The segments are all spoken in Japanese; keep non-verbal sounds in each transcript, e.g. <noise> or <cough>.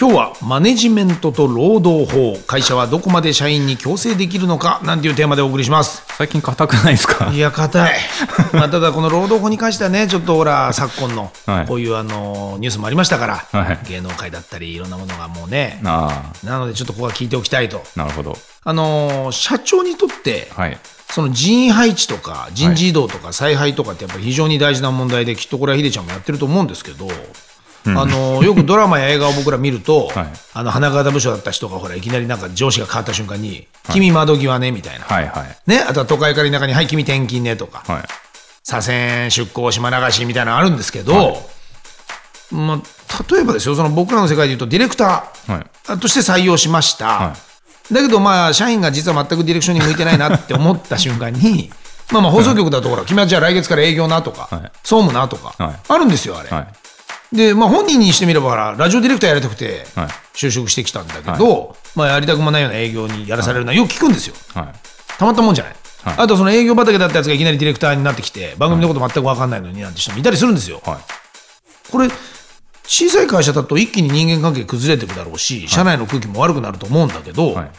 今日はマネジメントと労働法。会社はどこまで社員に強制できるのか？なんていうテーマでお送りします。最近硬くないですか？いや硬い。<laughs> まあただこの労働法に関してはねちょっとほら昨今のはい。こういうあのニュースもありましたから、はい。芸能界だったりいろんなものがもうね。あなのでちょっとここは聞いておきたいと。あ、なるほど。あの社長にとってはい。その人員配置とか人事異動とか采配とかってやっぱり非常に大事な問題できっとこれはヒデちゃんもやってると思うんですけど、あのよくドラマや映画を僕ら見ると、<laughs> はい。あの花形部署だった人がほらいきなりなんか上司が変わった瞬間に「君窓際ね」みたいな、はいはい。ね、あとは都会から田舎に「はい君転勤ね」とか。はい。「左遷出向島流し」みたいなのあるんですけど、まあ、例えばですよその僕らの世界でいうとディレクタはい。ーとして採用しました、はだけどまあ社員が実は全くディレクションに向いてないなって思った瞬間に <laughs> まあまあ放送局だとほら君はじゃあ来月から営業なとか、はい。総務なとか、はい。あるんですよあれ、はい。でまあ本人にしてみればラジオディレクターやりたくてはい。就職してきたんだけど、まあやりたくもないような営業にやらされるのはよく聞くんですよ。はい。たまったもんじゃない、はい。あとその営業畑だったやつがいきなりディレクターになってきて番組のこと全く分かんないのになんて人もいたりするんですよ。はい。これ小さい会社だと一気に人間関係崩れていくだろうし、社内の空気も悪くなると思うんだけど、はい。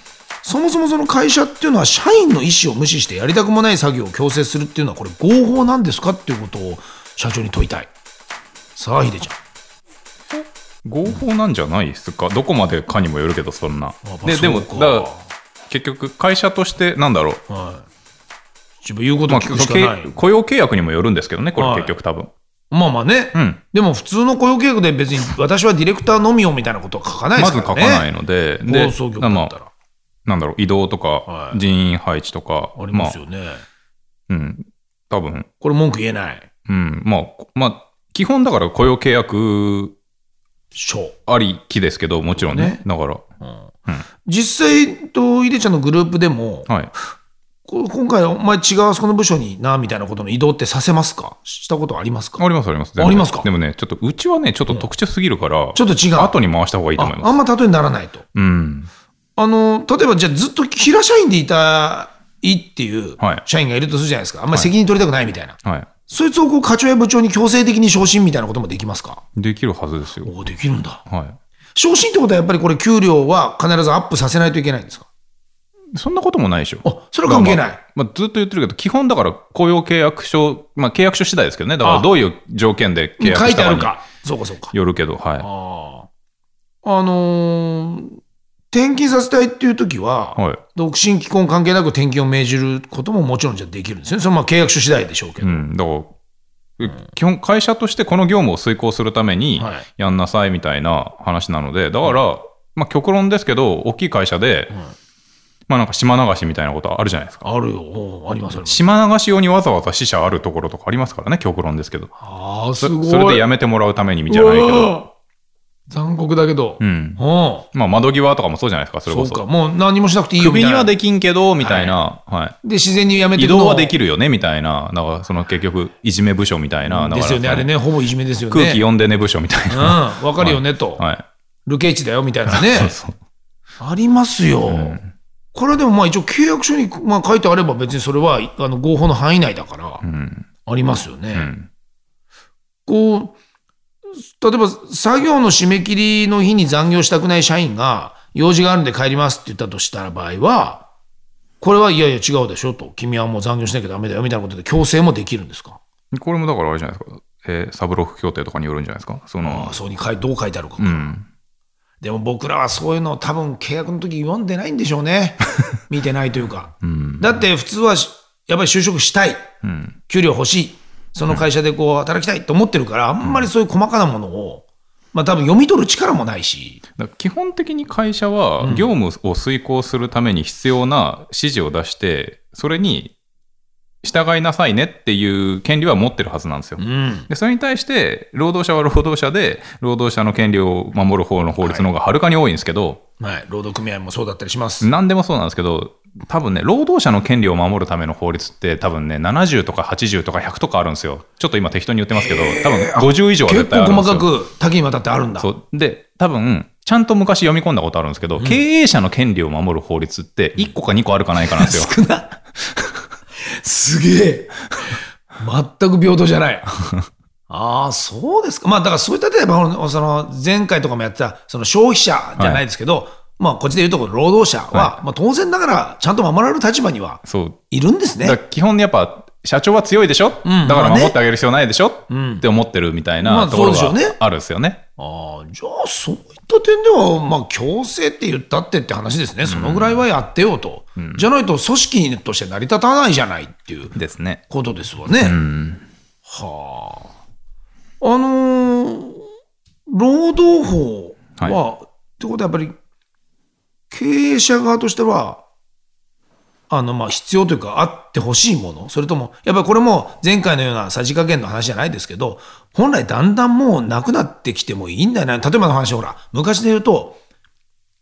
そもそもその会社っていうのは社員の意思を無視してやりたくもない作業を強制するっていうのはこれ合法なんですかっていうことを社長に問いたいさあヒデちゃん。合法なんじゃないですか？どこまでかにもよるけど、そんな。まあ。で、でも、だ結局、会社として、なんだろう。はい。自分言うことまあ、聞くしかない、け雇用契約にもよるんですけどね、これはい。結局多分。まあまあね、うん。でも普通の雇用契約で別に私はディレクターのみよみたいなことは書かないでますず書からね。かないので、で放送局だまあったら、なんだろう、移動とはかい。人員配置とか、ありますよね、まあ、うん、多分、これ文句言えない。うん、まあ、まあ、基本だから雇用契約賞ありきですけど、もちろんね。ね。だから、実際とヒデちゃんのグループでも、はい。こ今回お前違うあそこの部署になみたいなことの移動ってさせますか？したことありますか？ありますあります。ありますか？でもね、ちょっとうちはね、ちょっと特殊すぎるから、ちょっと違う。後に回した方がいいと思います。ああんま例えにならないと。うん。あの例えばじゃあずっと平社員でいたいっていうはい。社員がいるとするじゃないですか。あんまり責任取りたくないみたいな、はい。そいつをこう課長や部長に強制的に昇進みたいなこともできますか？できるはずですよ。おおできるんだ。は昇進ってことはやっぱりこれ給料は必ずアップさせないといけないんですか？い。そんなこともないでしょ。あそれは関係ない、まあまあまあずっと言ってるけど、基本だから雇用契約書、まあ契約書次第ですけどね。だかあ。らどういう条件で契約書いしてあるか。そうかそうか。よるけど、はあああのー転勤させたいっていう時は、い。はい。独身既婚関係なく転勤を命じることももちろんじゃできるんですねそれはまあ契約書次第でしょうけど、うん。だから、基本会社としてこの業務を遂行するためにはいやんなさいみたいな話なので、だから、まあ極論ですけど、大きい会社で、まあなんか島流しみたいなことあるじゃないですか。あるよあります島流し用にわざわざ死者あるところとかありますからね、極論ですけど。ああすそごいそれでやめてもらうためにじゃないけど。残酷だけど、うん。まあ窓際とかもそうじゃないですか、それこそ。そうかもう何もしなくていいよみたいな首にはできんけど、みたいな。はい。で自然にやめて移動はでるきるよね、みたいな。だからその結局、いじめ部署みたいな。ですよねあれねほぼいじめですよね空気読んでね部署みたいな。うんわかるよねと、<laughs> はい。ルケイチだよみたいなね <laughs> そうそう。ありますよ、これでもまあ一応契約書にまあ書いてあれば別にそれはあの合法の範囲内だから、うん。ありますよね、うん。こう例えば作業の締め切りの日に残業したくない社員が用事があるんで帰りますって言ったとした場合はこれはいやいや違うでしょと君はもう残業しなきゃダメだよみたいなことで強制もできるんですか？これもだからあれじゃないですか。えーサブロフ協定とかによるんじゃないですか。そのああ、そうに書いどう書いてあるか、うん。でも僕らはそういうのを多分契約の時読んでないんでしょうね <laughs> 見てないというか、うん。だって普通はしやっぱり就職したいうん。給料欲しいその会社でこう働きたいと思ってるからあんまりそういう細かなものを、まあ多分読み取る力もないし。基本的に会社は業務を遂行するために必要な指示を出して、それに従いなさいねっていう権利は持ってるはずなんですよ。うん。でそれに対して労働者は労働者で労働者の権利を守る方の法律の方がはるかに多いんですけど、はい。労働組合もそうだったりします。何でもそうなんですけど多分ね労働者の権利を守るための法律って多分ね70とか80とか100とかあるんですよちょっと今適当に言ってますけど多分50以上は結絶対あ構細るんですよかく多岐にわたってあるんだ。そうで多分ちゃんと昔読み込んだことあるんですけど、経営者の権利を守る法律って1個か2個あるかないかなんですよ少な。すげえ。全く平等じゃない。<laughs> ああ、そうですか。まあ、だからそういった例えば、その、前回とかもやってた、その消費者じゃないですけど、まあ、こっちで言うところ労働者は、まあ、当然ながら、ちゃんと守られる立場にはそういるんですね。基本やっぱ社長は強いでしょ、んだから守ってあげる必要ないでしょ、って思ってるみたいまあなところがあるんですよね。ああ、じゃあ、そういった点では、まあ、強制って言ったってって話ですね。そのぐらいはやってよと。じゃないと、組織として成り立たないじゃないっていうですね。ことですわね。はあ。あのー労働法は、ってことはやっぱり、経営者側としては、あの、まあ、必要というか、あってほしいものそれとも、やっぱりこれも前回のようなさじ加減の話じゃないですけど、本来だんだんもうなくなってきてもいいんだよね。例えばの話、ほら、昔で言うと、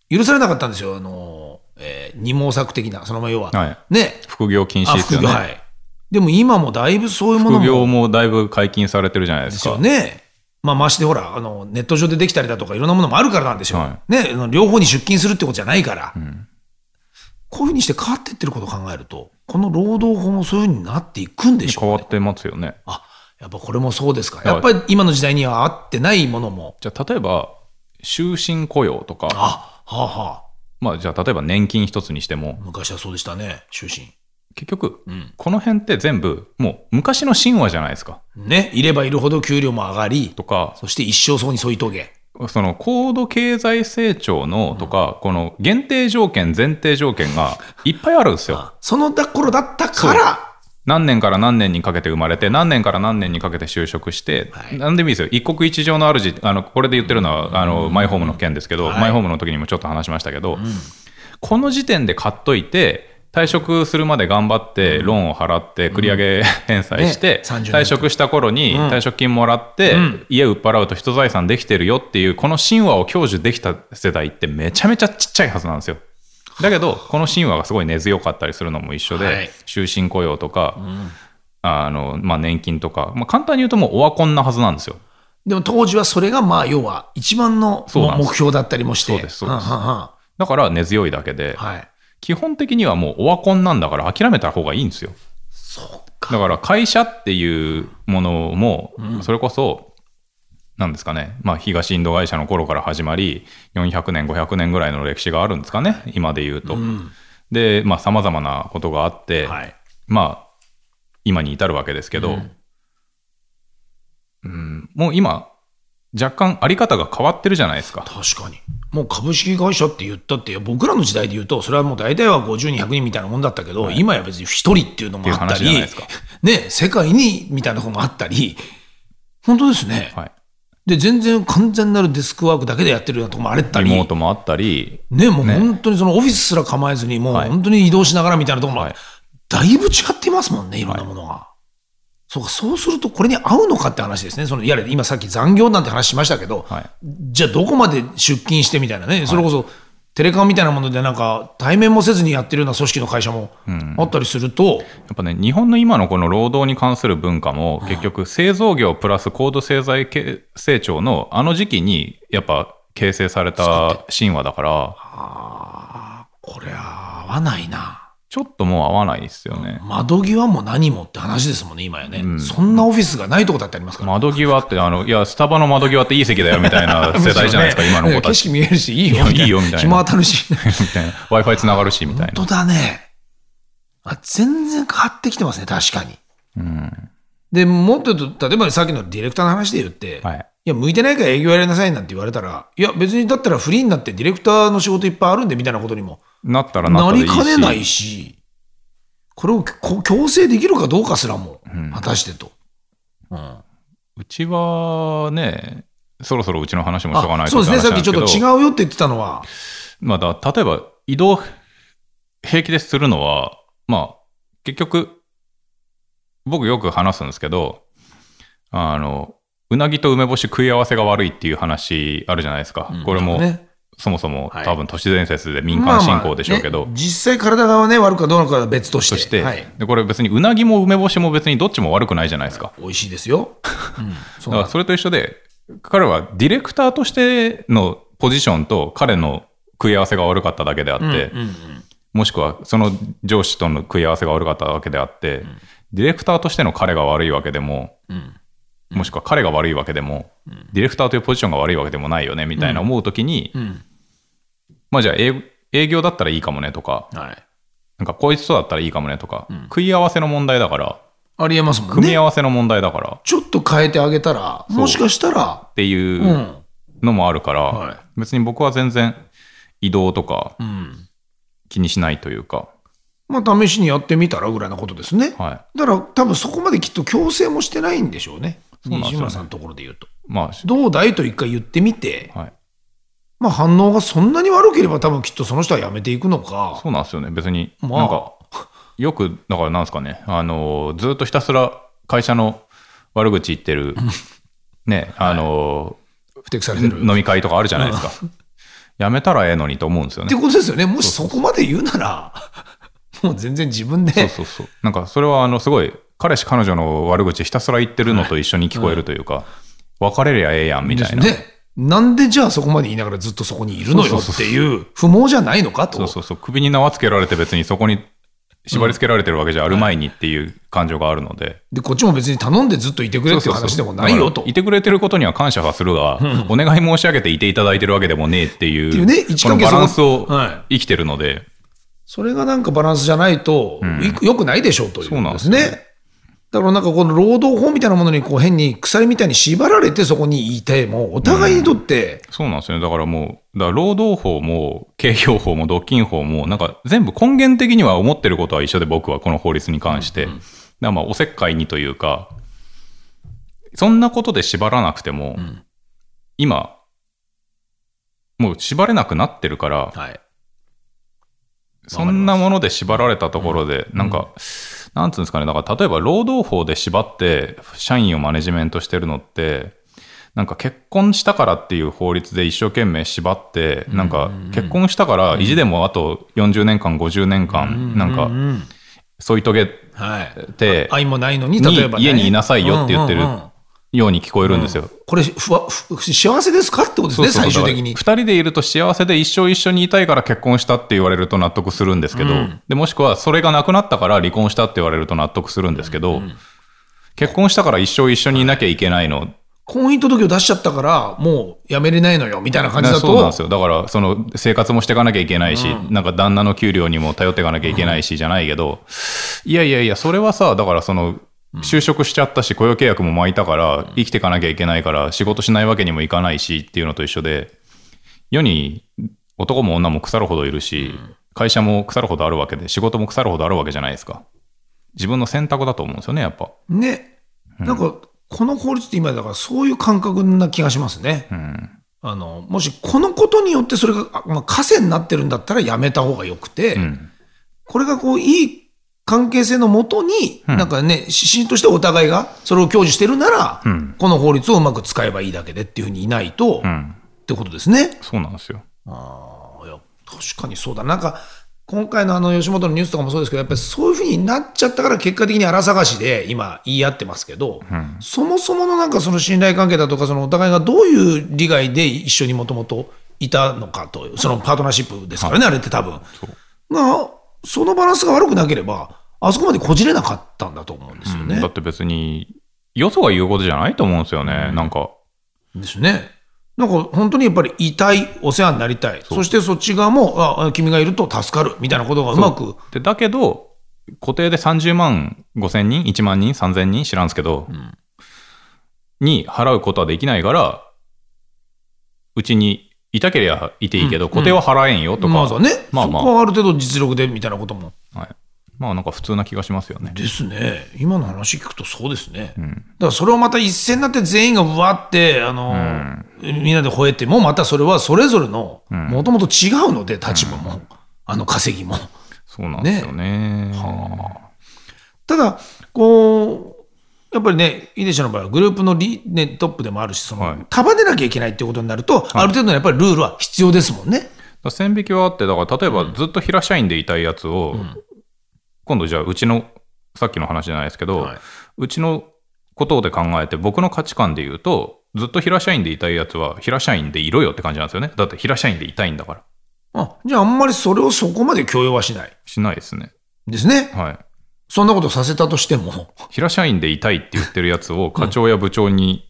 許されなかったんですよ。あの、えー二毛作的な、そのまま要は。はいね。副業禁止あ、ですよね。副業、はい。でも今もだいぶそういうものも。副業もだいぶ解禁されてるじゃないでですすか。よね。まあ、ましてほら、あの、ネット上でできたりだとか、いろんなものもあるからなんですよ。はね、あの両方に出勤するってことじゃないから。こういうふうにして変わっていってることを考えると、この労働法もそういうふうになっていくんでしょうね。変わってますよね。あ、やっぱこれもそうですか。ややっぱり今の時代には合ってないものも。じゃあ例えば終身雇用とか、あ、はあはあ。まあじゃあ例えば年金一つにしても昔はそうでしたね、終身。結局んこの辺って全部もう昔の神話じゃないですか。ね、いればいるほど給料も上がり、とかそして一生そうに添い遂げ。その高度経済成長のとか、この限定条件前提条件がいっぱいあるんですよ。その頃だったから、何年から何年にかけて生まれて、何年から何年にかけて就職して、はい。何でもいいですよ。一国一城の主、あの、これで言ってるのは、あの、マイホームの件ですけど、はい。マイホームの時にもちょっと話しましたけど、この時点で買っといて、退職するまで頑張って、ローンを払って、繰り上げ返済して、ね30年。退職した頃に退職金もらって、家売っ払うと人財産できてるよっていう、この神話を享受できた世代ってめちゃめちゃちっちゃいはずなんですよ。だけど、この神話がすごい根強かったりするのも一緒で、はい。終身雇用とか、あのまあ、年金とか、まあ、簡単に言うともうオワコンなはずなんですよ。でも当時はそれがまあ要は一番の目標だったりもして。そうですそうです。はんはんはだから根強いだけで、んはい。基本的にはもうオワコンなんだから諦めた方がいいんですよ。そうか。だから会社っていうものも、それこそ、なんですかね、まあ、東インド会社の頃から始まり、400年、500年ぐらいの歴史があるんですかね、今で言うと。で、まあ、さまざまなことがあって、はい。まあ、今に至るわけですけど、うんもう今、若干あり方が変わってるじゃないですか。確かに。もう株式会社って言ったって、僕らの時代で言うと、それはもう大体は50人、100人みたいなもんだったけど、今や別に1人っていうのもあったりね、世界にみたいなとこもあったり、本当ですね。はい、で、全然完全なるデスクワークだけでやってるようなとこもあれったり、リモートもあったり、ね、もう本当にそのオフィスすら構えずに、もうはい本当に移動しながらみたいなところも、はいだいぶ違っていますもんね、いろんなものが。そうか、そうするとこれに合うのかって話ですね。そのいや今さっき残業なんて話しましたけど、はい。じゃあどこまで出勤してみたいなね、それこそテレカンみたいなものでなんか対面もせずにやってるような組織の会社もあったりすると、やっぱね、日本の今のこの労働に関する文化も、結局、製造業プラス高度経済系成長のあの時期に、やっぱ形成された神話だから、これは合わないな。ちょっともう合わないですよね。窓際も何もって話ですもんね、今やね。そんなオフィスがないとこだってありますから。窓際って、あの、いや、スタバの窓際っていい席だよみたいな <laughs> 世代じゃないですか、ね今の子た景ち。色見えるし、いいよいや <laughs> いいよみたいな暇当たるし。みたいな。Wi-Fi つながるし、みたいな。本当だね。あ全然変わってきてますね、確かに。で、もっと言うと、例えばさっきのディレクターの話で言って、はい。いや、向いてないから営業やりなさいなんて言われたら、いや、別にだったらフリーになってディレクターの仕事いっぱいあるんでみたいなことにもなったらなったな。りかねないし、これをこ強制できるかどうかすらも、果たしてと。うんうちはね、そろそろうちの話もしとかないそうですね、さっきちょっと違う。うよって言ってたのは、まあだ、例えば移動平気でするのは、まあ、結局、僕よく話すんですけど、あの、うなぎと梅干し食い合わせが悪いっていう話あるじゃないですか。これも、ねそもそもはい。多分都市伝説で民間信仰でしょうけど、まあまあね実際体がね悪くかどうかは別として。として、はい、でこれ別にうなぎも梅干しも別にどっちも悪くないじゃないですか。美味しいですよ、<laughs> うん、だからそれと一緒で、彼はディレクターとしてのポジションと彼の食い合わせが悪かっただけであって、うんうんもしくはその上司との食い合わせが悪かったわけであって、ディレクターとしての彼が悪いわけでも、うん。もしくは彼が悪いわけでも、ディレクターというポジションが悪いわけでもないよねみたいな思うときに、うんまあじゃあ営営業だったらいいかもねとか、はい、なんかこいつとだったらいいかもねとか、食い合わせの問題だから、ありえますもん組みね合わせの問題だから。っちょっと変えてあげたらもしかしたら。ていううんのもあるから、はい。別に僕は全然移動とかうん。気にしないというか、まあ試しにやってみたらぐらいなことですね、はい。だから多分そこまできっと強制もしてないんでしょうねうね西村さんのところで言うとまどうだいと一回言ってみて、あ、はい。まあ、反応がそんなに悪ければ多分きっとその人はやめていくのか。そうなんですよね。別に、まあ。なんか、よく、だからなんですかね、あの、ずっとひたすら会社の悪口言ってる、ね、あの、不適されてる。飲み会とかあるじゃないですか。やめたらええのにと思うんですよね。ってことですよね。もしそこまで言うならもう全然自分で。そうそうそう。なんか、それは、あの、すごい、彼氏、彼女の悪口ひたすら言ってるのと一緒に聞こえるというか、別れりゃええやんみたいな。ねなんでじゃあそこまで言いながらずっとそこにいるのよっていう不毛じゃないのかと。そうそうそう。首に縄つけられて別にそこに縛り付けられてるわけじゃあるまいにっていう感情があるので。でこっちも別に頼んでずっといてくれっていう話でもないよと。いてくれてることには感謝はするが、お願い申し上げていていただいてるわけでもねえっていう、っていうねこのバランスを生きてるので、それがなんかバランスじゃないと、いくよくないでしょうというそうなんですね。だからなんかこの労働法みたいなものにこう変に鎖みたいに縛られてそこにいても、お互いにとって、そうなんですよね。だからもう、だから労働法も、経業法も、独禁法も、なんか全部根源的には思ってることは一緒で僕はこの法律に関して。だからまあおせっかいにというか、そんなことで縛らなくても、今、もう縛れなくなってるから、はい。そんなもので縛られたところで、なんか、なんつうんですかね、だから例えば労働法で縛って社員をマネジメントしてるのって、なんか結婚したからっていう法律で一生懸命縛って、なんか結婚したから意地でもあと40年間、50年間、なんかうん。添い遂げはい。て、愛もないのに、に例えば、ね、家にいなさいよって言ってるように聞こえるんですよ。これふわふ幸せですかってことですね、最終的に。2人でいると幸せで一生一緒にいたいから結婚したって言われると納得するんですけど、でもしくはそれがなくなったから離婚したって言われると納得するんですけど、結婚したから一生一緒にいなきゃいけないの、婚姻届を出しちゃったから、もうやめれないのよ、みたいな感じだと。そうなんです、よ。だからその生活もしていかなきゃいけないし、なんか旦那の給料にも頼っていかなきゃいけないしじゃないけど、いやいやいやそれはさだからその就職しちゃったし雇用契約も巻いたから生きていかなきゃいけないから仕事しないわけにもいかないしっていうのと一緒で世に男も女も腐るほどいるし、会社も腐るほどあるわけで仕事も腐るほどあるわけじゃないですか。自分の選択だと思うんですよねやっぱ。ね、なんか、この法律って今だからそういう感覚な気がしますね。うん。あの、もしこのことによってそれが、あまあ、枷になってるんだったらやめた方がよくて、うん。これがこう、いい関係性のもとに、なんかね、指針としてお互いがそれを享受してるなら、うん。この法律をうまく使えばいいだけでっていうふうにいないと、っうん。てことですね。そうなんですよ。ああ、いや、確かにそうだ。なんか、今回のあの吉本のニュースとかもそうですけど、やっぱりそういうふうになっちゃったから、結果的に荒探しで今、言い合ってますけど、そもそものなんかその信頼関係だとか、そのお互いがどういう利害で一緒にもともといたのかと、そのパートナーシップですからね、あれって多分。が、そのバランスが悪くなければ、あそこまでこじれなかったんだと思うんですよね。だって別によそが言うことじゃないと思うんですよね、なんか。ですね。なんか本当にやっぱりいたい、お世話になりたい、そしてそっち側も、あ君がいると助かるみたいなことがうまく、でだけど固定で30万5千人1万人3000人知らんですけど、に払うことはできないからうちにいたけりゃいていいけど、固定は払えんよとか、まあまあそこはある程度実力でみたいなことも。はい、まあなんか普通な気がしますよね。ですね。今の話聞くとそうですね。だからそれをまた一斉になって全員がわって、あの、みんなで吠えても、またそれはそれぞれの、もともと違うので、立場も、あの稼ぎも。そうなんですよね。ただ、こう、やっぱりね、イデシャの場合はグループのリ、ね、トップでもあるし、その、はい束ねなきゃいけないっていうことになると、ある程度のやっぱりルールは必要ですもんね。線引きはあって、だから例えばずっと平社員でいたいやつを、今度じゃあうちの、さっきの話じゃないですけど、はいうちのことで考えて、僕の価値観で言うと、ずっと平社員でいたいやつは平社員でいろよって感じなんですよね。だって平社員でいたいんだから。あ、じゃああんまりそれをそこまで許容はしない。しないですね。ですね。はい。そんなことさせたとしても、平社員でいたいって言ってるやつを課長や部長に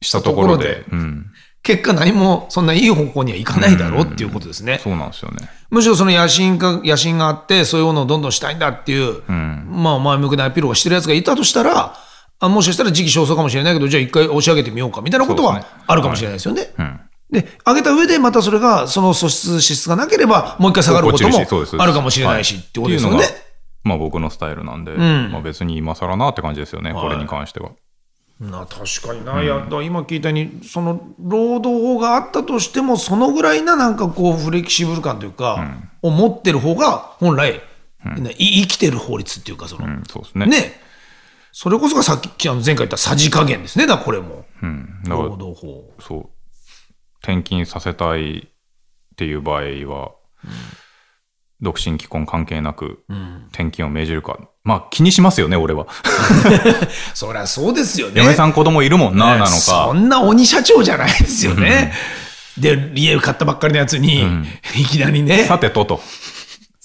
したところで、うん。結果何もそんないい方向にはいかないだろうっていうことですね。そうなんですよね。むしろその野心か野心があって、そういうものをどんどんしたいんだっていう、うん。まあ前向きなアピールをしてるやつがいたとしたら、あもしかしたら時期尚早かもしれないけど、じゃあ一回押し上げてみようかみたいなことはあるかもしれないですよね。うん。で、上げた上でまたそれが、その素質、資質がなければ、もう一回下がることもあるかもしれないし、ってことですよねっていうの。がまあ僕のスタイルなんで、ん。まあ別に今更なって感じですよね、これに関しては。な確かにな、いやだ今聞いたようにその労働法があったとしてもそのぐらいななんかこうフレキシブル感というか、を持ってる方が本来、ねい生きてる法律っていうかその、うん、そうですね。ね。それこそがさっきあの前回言ったさじ加減ですねだこれも。うん。労働法。そう。転勤させたいっていう場合は、独身既婚関係なく、転勤を命じるか。まあ気にしますよね、俺は。<laughs> そりゃそうですよね。嫁さん子供いるもんな、なのそか。んな鬼社長じゃないですよね、で家を買ったばっかりのやつに、いきなりね。さてとと。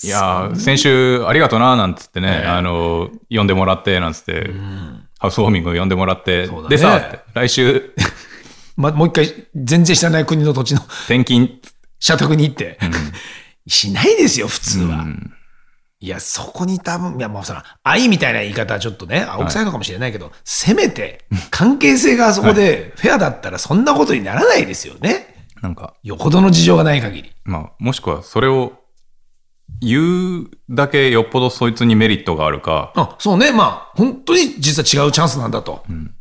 いやー先週ありがとな、なんつってね、あの、呼んでもらって、なんつって、ハウスウォーミング呼んでもらって、ね。でさ、来週、<laughs> ま、もう一回全然知らない国の土地の。転勤、社宅に行って、<laughs> しないですよ、普通は。いや、そこに多分、いや、もうその、愛みたいな言い方はちょっとね、青臭いのかもしれないけど、せめて、関係性があそこでフェアだったら、そんなことにならないですよね。なんか、よほどの事情がない限り。まあ、もしくはそれを言うだけよっぽどそいつにメリットがあるか、あ、そうね、まあ、本当に実は違うチャンスなんだと。うん。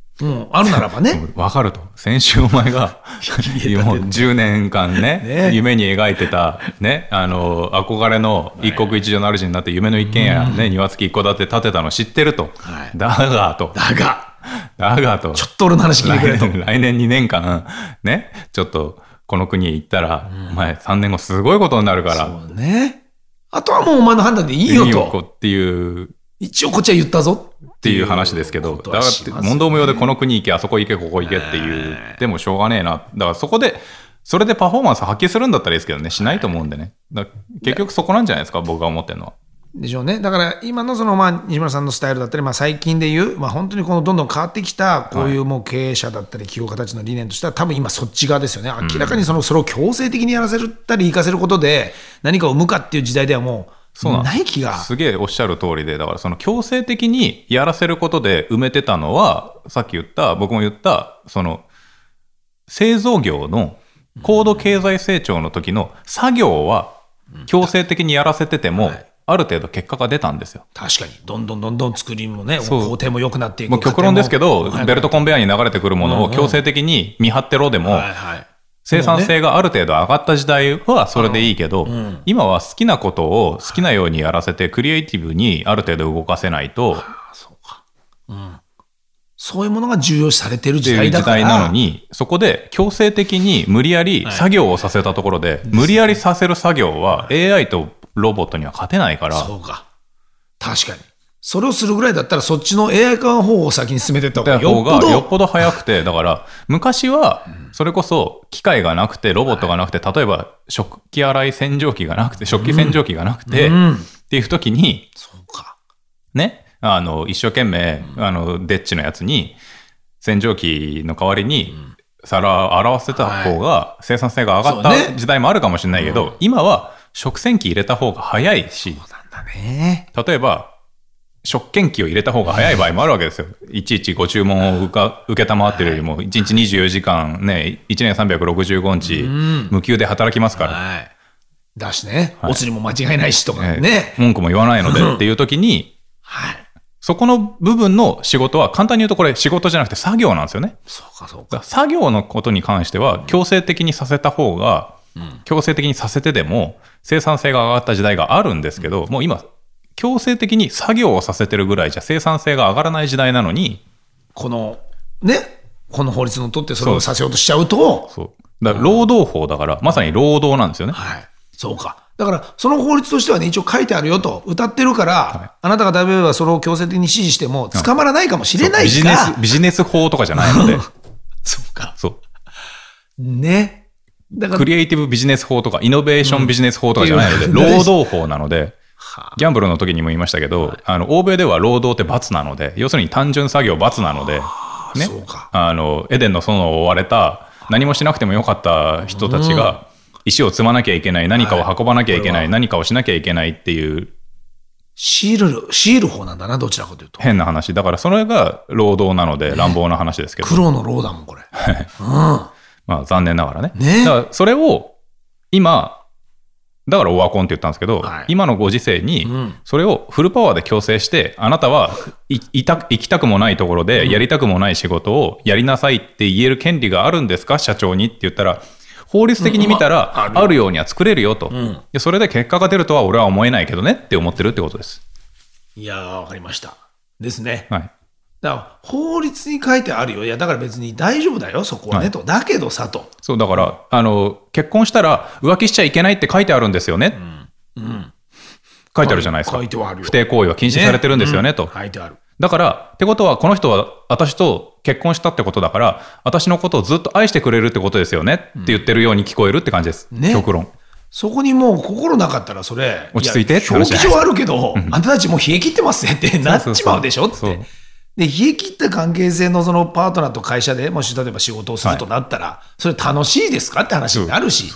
あるならばね。わかると。先週お前が、<laughs> もう10年間ね、ね夢に描いてた、ね、あの、憧れの一国一城の主になって夢の一軒家、ね、庭付き一戸建て建てたの知ってると。はいだが、と。だが、だが、と。ちょっと俺の話聞いてくれと。来年来年2年間、ね、ちょっと、この国へ行ったら、お前3年後すごいことになるから、そうね。あとはもうお前の判断でいいよいいよと。っていう一応こっちは言ったぞ。っていう話ですけど、ことだから問答無用でこの国行け、あそこ行け、ここ行けっていう、でもしょうがねえな。だからそこで、それでパフォーマンス発揮するんだったらいいですけどね、しないと思うんでね。だ結局そこなんじゃないですか、僕が思ってるのは。でしょうね。だから今のそのまあ西村さんのスタイルだったり、まあ最近で言う、まあ本当にこのどんどん変わってきた、こういうもう経営者だったり企業家たちの理念としては、多分今そっち側ですよね。明らかにそのそれを強制的にやらせたり、行かせることで何かを生むかっていう時代ではもうそうなんない気が。すげえおっしゃる通りで、だからその強制的にやらせることで埋めてたのは、さっき言った、僕も言った、その、製造業の高度経済成長の時の作業は強制的にやらせてても、はいある程度結果が出たんですよ。確かに、どんどんどんどん作りもね、工程も良くなっていく。もう極論ですけど、ベルトコンベヤーに流れてくるものを強制的に見張ってろでも。生産性がある程度上がった時代はそれでいいけど、今は好きなことを好きなようにやらせて、クリエイティブにある程度動かせないと、そういうものが重要視されてる時代だから。時代なのに、そこで強制的に無理やり作業をさせたところで、無理やりさせる作業は AI とロボットには勝てないから、そうか。確かに。それをするぐらいだったら、そっちの AI 化の方を先に進めていった方がよっぽど。がよっぽど早くて、だから <laughs> 昔はそれこそ機械がなくて、ロボットがなくて、例えば食器洗い洗浄機がなくて、食器洗浄機がなくて、うんっていう時に、そうか。ね、あの、一生懸命、あの、デッチのやつに、洗浄機の代わりに、皿洗わせた方が生産性が上がったね時代もあるかもしれないけど、今は食洗機入れた方が早いし、なんだね。例えば、食券機を入れた方が早い場合もあるわけですよ。いちいちご注文を受か受けたまってるよりも、1日24時間ね、1年365日、無給で働きますから、はい。だしね、お釣りも間違いないしとかええね。文句も言わないのでっていう時に、<laughs> はい。そこの部分の仕事は、簡単に言うとこれ仕事じゃなくて作業なんですよね。そうか、そうか。作業のことに関しては、強制的にさせた方が、強制的にさせてでも生産性が上がった時代があるんですけど、もう今、強制的に作業をさせてるぐらいじゃ生産性が上がらない時代なのに、この、ね、この法律にのっとってそれをさせようとしちゃうと、そう。だから労働法だから、まさに労働なんですよね。はい。そうか。だから、その法律としてはね、一応書いてあるよと、歌ってるから、あなたが例えばそれを強制的に指示しても、捕まらないかもしれないビジネが、ス、ビジネス法とかじゃないので、<laughs> そうか。そう。ね。だからク、リエイティブビジネス法とか、イノベーションビジネス法とかじゃないので、うん労働法なので、はギャンブルの時にも言いましたけど、あの欧米では労働って罰なので、要するに単純作業罰なので、ね。あのエデンの園を追われた、何もしなくてもよかった人たちが、石を積まなきゃいけない、何かを運ばなきゃいけな、はいい何かをしなきゃいけないっていう。シール、シール法なんだな、どちらかというと。変な話、だからそれが労働なので、乱暴な話ですけど、黒のローだもん、これ。<laughs> うん。まあ残念ながらね。ね。だからそれを今、だからオワコンって言ったんですけど、はい今のご時世にん、それをフルパワーで強制して、あなたはいいた行きたくもないところで、やりたくもない仕事をやりなさいって言える権利があるんですか、社長にって言ったら、法律的に見たら、ああるようには作れるよと、んで。それで結果が出るとは俺は思えないけどねって思ってるってことです。いやー、わかりました。ですね。はい。だから、法律に書いてあるよ。いや、だから別に大丈夫だよ、そこはね、はいと。だけどさ、と。そう、だから、あの、結婚したら浮気しちゃいけないって書いてあるんですよね。書いてあるじゃないですか。書いてはあるよ不貞行為は禁止されてるんですよね、と。書いてある。だから、ってことは、この人は私と結婚したってことだから、私のことをずっと愛してくれるってことですよねって言ってるように聞こえるって感じです。ね極論。そこにもう心なかったら、それ、落ち着いてやって話表記上あるけど、あんたたちもう冷え切ってますねってなっちまうでしょって。そうそうで、冷え切った関係性のそのパートナーと会社でもし例えば仕事をするとなったら、それ楽しいですかって話になるし。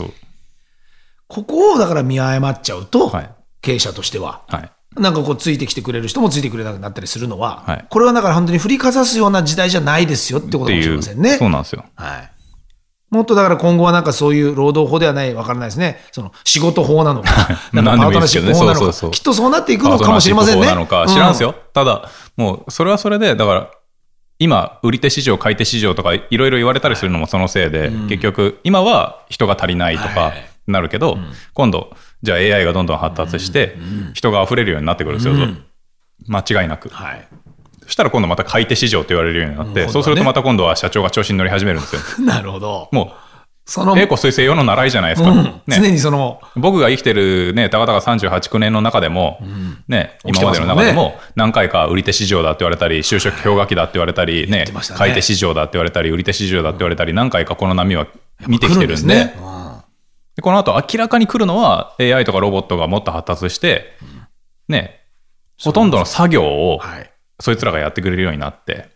ここをだから見誤っちゃうと、はい経営者としては、はい。なんかこうついてきてくれる人もついてくれなくなったりするのは、はいこれはだから本当に振りかざすような時代じゃないですよってことかもしれ。ませんね。そうなんですよ。はい。もっとだから今後はなんかそういう労働法ではない、わからないですね。その仕事法なのか、<laughs> なんかパートナーシップ法なのか、きっとそうなっていくのかもしれませんね。なのか知らんすよ。ただ、もう、それはそれで、だから、今、売り手市場、買い手市場とか、いろいろ言われたりするのもそのせいで、結局、今は人が足りないとかはいなるけど、今度、じゃあ AI がどんどん発達して、人が溢れるようになってくるんですよ、間違いなく。うん。はい。そしたら今度また買い手市場って言われるようになって、うんそうするとまた今度は社長が調子に乗り始めるんですよ。<laughs> なるほど。もその、う、栄枯水星世の習いじゃないですか。うんね常にその、僕が生きてるね、たかたか38、9年の中でも、ね、起きて今までの中でも、何回か売り手市場だって言われたり、就職氷河期だって言われたり、ねね買い手市場だって言われたり、売り手市場だって言われたり、何回かこの波は見てきてるんで、ね。うんでこの後明らかに来るのは AI とかロボットがもっと発達して、ね、ほとんどの作業をはい。そいつらがやってくれるようになって、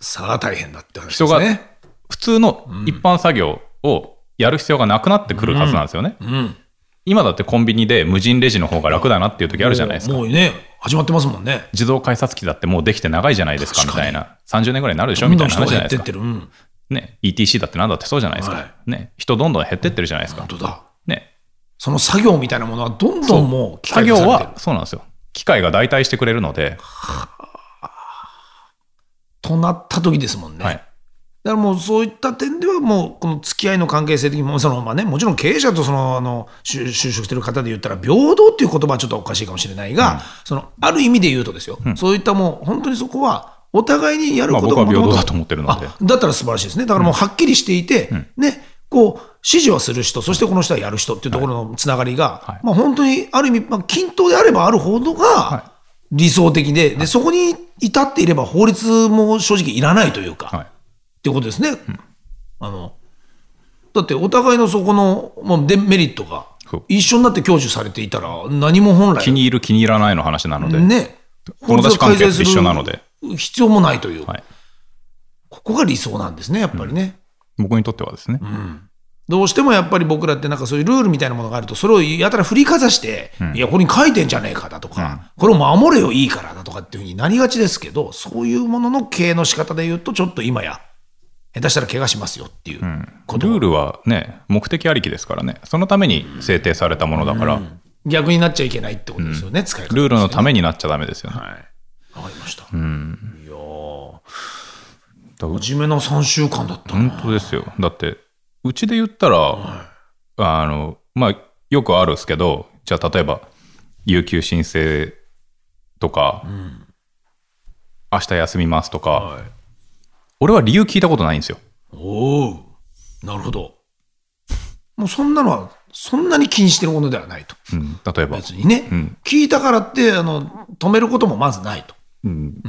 さあ大変だって話で人がすね。普通の一般作業をやる必要がなくなってくるはずなんですよね。うん。今だってコンビニで無人レジの方が楽だなっていう時あるじゃないですかも。うね、始まってますもんね。自動改札機だってもうできて長いじゃないですかみたいな。30年ぐらいになるでしょみたいな話じゃないですか。ってる。うん。ね。ETC だってなんだってそうじゃないですか。はね。人どんどん減ってってるじゃないですか本。当だ。ね。その作業みたいなものはどんどんもう機作業械化されてるは、そうなんですよ。機械が代替してくれるので、となった時ですもんね。はい。だからもうそういった点ではもうこの付き合いの関係性的にもそのまあねもちろん経営者とそのあの就就職してる方で言ったら平等っていう言葉はちょっとおかしいかもしれないが、そのある意味で言うとですよ、そういったもう本当にそこはお互いにやるまあことが平等だと思ってるので。あ。だったら素晴らしいですね。だからもうはっきりしていて、ねこう指示はする人そしてこの人はやる人っていうところのつながりが、はい。まあ本当にある意味、まあ、均等であればあるほどが理想的で,、でそこに至っていれば法律も正直いらないというか。はい。っていうことですね。あのだってお互いのそこの、まあ、デメリットが一緒になって享受されていたら何も本来気に入る気に入らないの話なので、ね友達関係と一緒なので必要もないという、はい。ここが理想なんですねやっぱりね、僕にとってはですね。どうしてもやっぱり僕らってなんかそういうルールみたいなものがあるとそれをやたら振りかざして、いやここに書いてんじゃねえかだとか、これを守れよいいからだとかっていうふうになりがちですけどそういうものの経営の仕方で言うとちょっと今や下手したら怪我しますよっていうことルールはね、目的ありきですからね。そのために制定されたものだから、逆になっちゃいけないってことですよね、使い方ねルールのためになっちゃダメですよね。はい。わかりました。うん。いや真面目な3週間だったな。本当ですよ。だって、うちで言ったら、あの、まあ、よくあるんですけど、じゃあ例えば、有給申請とか、明日休みますとか、はい。俺は理由聞いたことないんですよ。おおなるほど。もうそんなのは、そんなに気にしてるものではないと。うん、例えば。別にね、ん聞いたからって、あの、止めることもまずないと。うん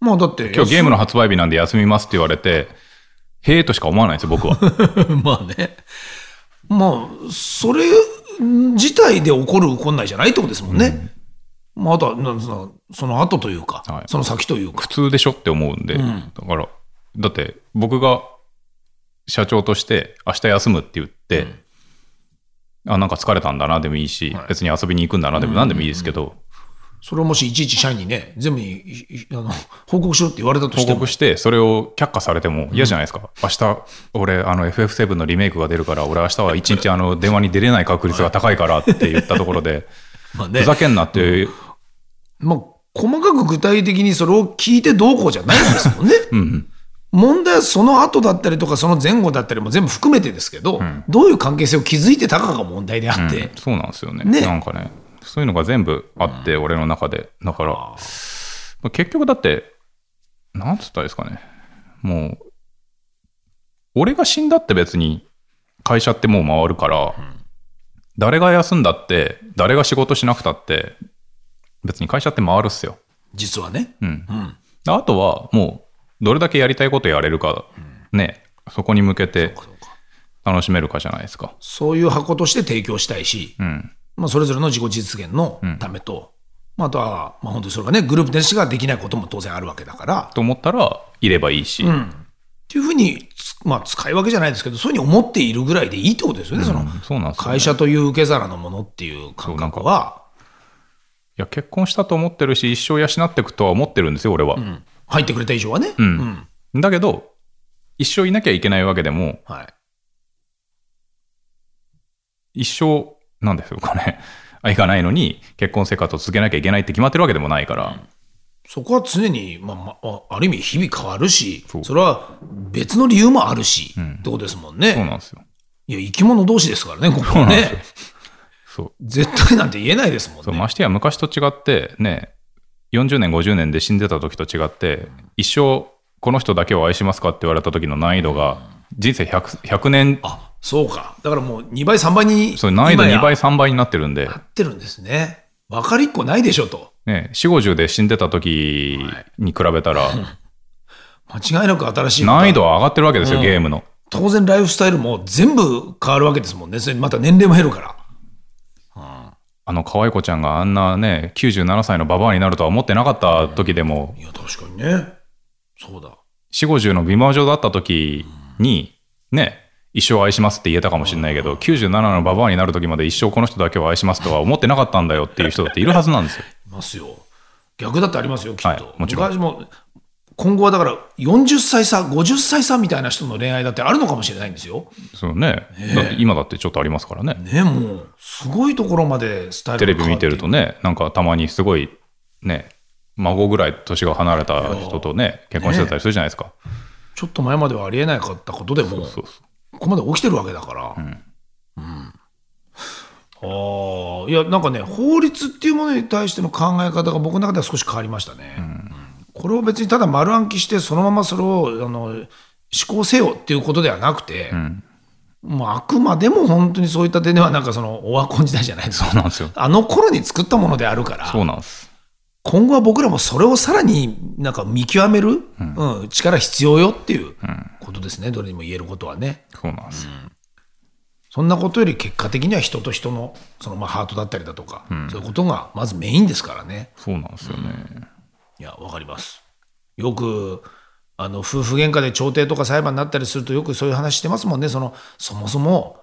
まあだって、今日ゲームの発売日なんで休みますって言われて、へえとしか思わないんですよ、僕は。<laughs> まあね。まあ、それ自体で起こる起こんないじゃないってことですもんね。まあ、あとは、なんその後というか、はいその先というか普。通でしょって思うんで、だから、だって僕が社長として明日休むって言って、あ、なんか疲れたんだなでもいいし、別に遊びに行くんだなでも何でもいいですけど、それをもしいちいち社員にね、全部にあの報告しろって言われたとしても。報告、して、それを却下されても嫌じゃないですか。明日、俺、あの FF7 のリメイクが出るから、俺明日は一日あの電話に出れない確率が高いからって言ったところで、<laughs> まあね。ふざけんなって、まあ、細かく具体的にそれを聞いてどうこうじゃないんですもんね。<laughs> 問題はその後だったりとか、その前後だったりも全部含めてですけど、どういう関係性を築いてたかが問題であって、そうなんですよね。ね。なんかね、そういうのが全部あって、俺の中で。だから、まあ結局だって、なんつったらいいですかね。もう、俺が死んだって別に会社ってもう回るから、誰が休んだって、誰が仕事しなくたって、別に会社って回るっすよ。実はね。うん。うん。あとは、もう、どれだけやりたいことやれるか、ね、そこに向けて楽しめるかじゃないですか。そういう箱として提供したいし、うん。まあ、それぞれの自己実現のためと、まあ、あとは、まあ、本当にそれがね、グループでしかできないことも当然あるわけだから、と思ったら、いればいいし、っていうふうにつ、まあ、使い分けじゃないですけど、そういうふうに思っているぐらいでいいってことですよね、そのそうなんですよ、ね。会社という受け皿のものっていう感覚は、いや、結婚したと思ってるし、一生養っていくとは思ってるんですよ、俺は。入ってくれた以上はね。うん。だけど、一生いなきゃいけないわけでも、はい。一生、なんですよかね、<laughs> あいかないのに、結婚生活を続けなきゃいけないって決まってるわけでもないから、そこは常に、まあまあ、ある意味日々変わるし、それは別の理由もあるし、ってことですもんそうね。なんですよ。いや、生き物同士ですからね、ここはね。そう。絶対なんて言えないですもんね。ましてや昔と違って、ね、40年、50年で死んでた時と違って、一生この人だけを愛しますかって言われた時の難易度が、人生 100, 100年、あ、そうか。だからもう2倍、3倍に、そう難易度2今や倍、3倍になってるんでな、ってるんですね。分かりっこないでしょと。ね、4、50で死んでた時に比べたら、<laughs> 間違いなく新しい難易度は上がってるわけですよ、ゲームの。当然ライフスタイルも全部変わるわけですもんね。それまた年齢も減るから。あの可愛い子ちゃんがあんなね、97歳のババアになるとは思ってなかった時でも、いや、確かにね。そうだ。4、50の美魔女だった時に、ね、一生愛しますって言えたかもしれないけど、97のババアになる時まで一生この人だけを愛しますとは思ってなかったんだよっていう人だっているはずなんですよ。いますよ。逆だってありますよ、きっと。はいもちろん昔も、今後はだから40歳差、50歳差みたいな人の恋愛だってあるのかもしれないんですよ。そうね。だって今だってちょっとありますからね。ね、もう、すごいところまでスタイルテレビ見てるとね、なんかたまにすごい、ね、孫ぐらい年が離れた人とね、結婚してたりするじゃないですか。ちょっと前まではありえなかったことでも、そうそう。ここまで起きてるわけだから。うん。ああ、いや、なんかね、法律っていうものに対しての考え方が僕の中では少し変わりましたね。うんこれを別にただ丸暗記して、そのままそれをあの思考せよっていうことではなくて、もうあくまでも本当にそういった点では、なんかそのオワコン時代じゃないですか。そうなんですよ。あの頃に作ったものであるから、そうなんです。今後は僕らもそれをさらになんか見極める、うん力必要よっていうことですね、どれにも言えることはね。そうなんです。そんなことより結果的には人と人のそのまあハートだったりだとか、そういうことがまずメインですからね。そうなんですよね。いや、わかります。よくあの夫婦喧嘩で調停とか裁判になったりするとよくそういう話してますもんね。そのそもそも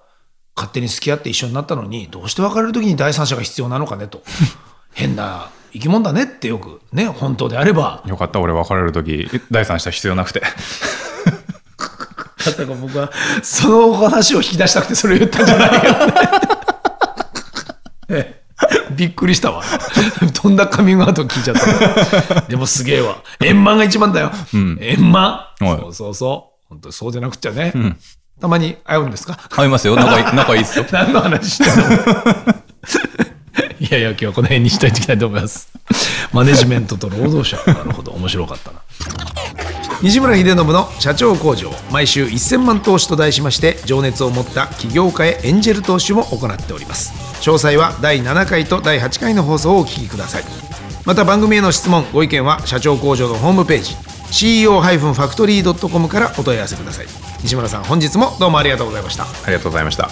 勝手に付き合って一緒になったのにどうして別れる時に第三者が必要なのかねと。<laughs> 変な生き物だねってよくね本当であればよかった、俺別れる時第三者必要なくて。<laughs> まさか僕はそのお話を引き出したくてそれを言ったんじゃないけどね <laughs> ええ。びっくりしたわ。<laughs> とんだカミングアウト聞いちゃった。でもすげえわ。円満が一番だよ。円満。はいそうそうそう。本当にそうじゃなくちゃね。たまに会うんですか？会いますよ。仲いい仲いいっすよ。何の話してんの？いやいや、今日はこの辺にしたいときたいと思います。マネジメントと労働者。なるほど面白かったな。西村秀信の社長工場。毎週1000万投資と題しまして情熱を持った起業家へエンジェル投資も行っております。詳細は第7回と第8回の放送をお聞きください。また番組への質問ご意見は社長工場のホームページ CEO-factory.com からお問い合わせください。西村さん本日もどうもありがとうございました。ありがとうございました。